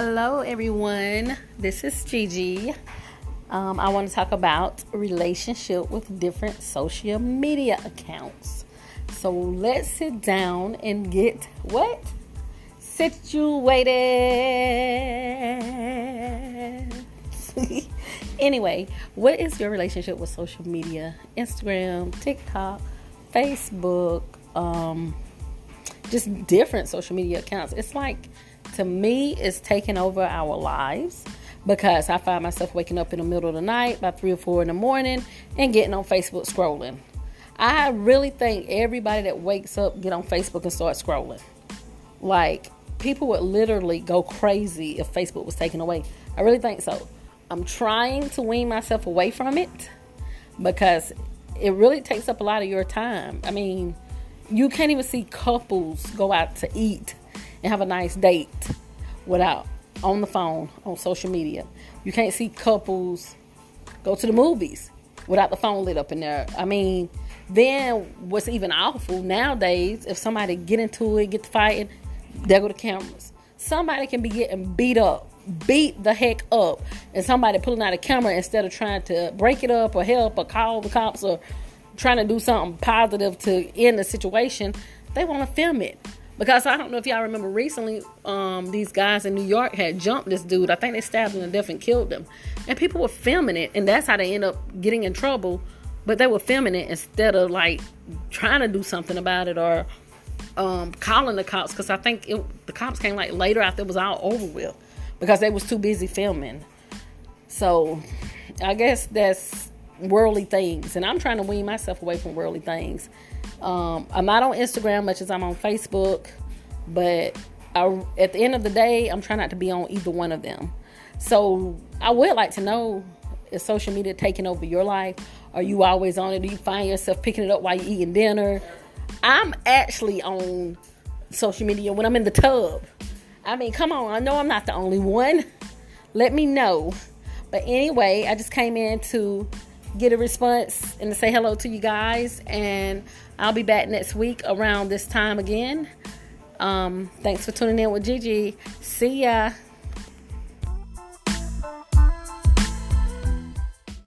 Hello, everyone. This is Gigi. Um, I want to talk about relationship with different social media accounts. So let's sit down and get what situated. anyway, what is your relationship with social media? Instagram, TikTok, Facebook, um, just different social media accounts. It's like to me is taking over our lives because I find myself waking up in the middle of the night by three or four in the morning and getting on Facebook scrolling. I really think everybody that wakes up get on Facebook and start scrolling. Like people would literally go crazy if Facebook was taken away. I really think so. I'm trying to wean myself away from it because it really takes up a lot of your time. I mean, you can't even see couples go out to eat and have a nice date without on the phone on social media. You can't see couples go to the movies without the phone lit up in there. I mean, then what's even awful nowadays if somebody get into it, get to fighting, there go the cameras. Somebody can be getting beat up, beat the heck up, and somebody pulling out a camera instead of trying to break it up or help or call the cops or trying to do something positive to end the situation. They want to film it. Because I don't know if y'all remember recently, um, these guys in New York had jumped this dude. I think they stabbed him to death and killed him. And people were filming it, and that's how they end up getting in trouble. But they were filming it instead of like trying to do something about it or um, calling the cops. Because I think it, the cops came like later after it was all over with because they was too busy filming. So I guess that's worldly things, and I'm trying to wean myself away from worldly things um, I'm not on Instagram much as I'm on Facebook, but I, at the end of the day, I'm trying not to be on either one of them. So I would like to know is social media taking over your life? Are you always on it? Do you find yourself picking it up while you're eating dinner? I'm actually on social media when I'm in the tub. I mean, come on, I know I'm not the only one. Let me know. But anyway, I just came in to get a response and to say hello to you guys. And I'll be back next week around this time again. Um, thanks for tuning in with Gigi. See ya.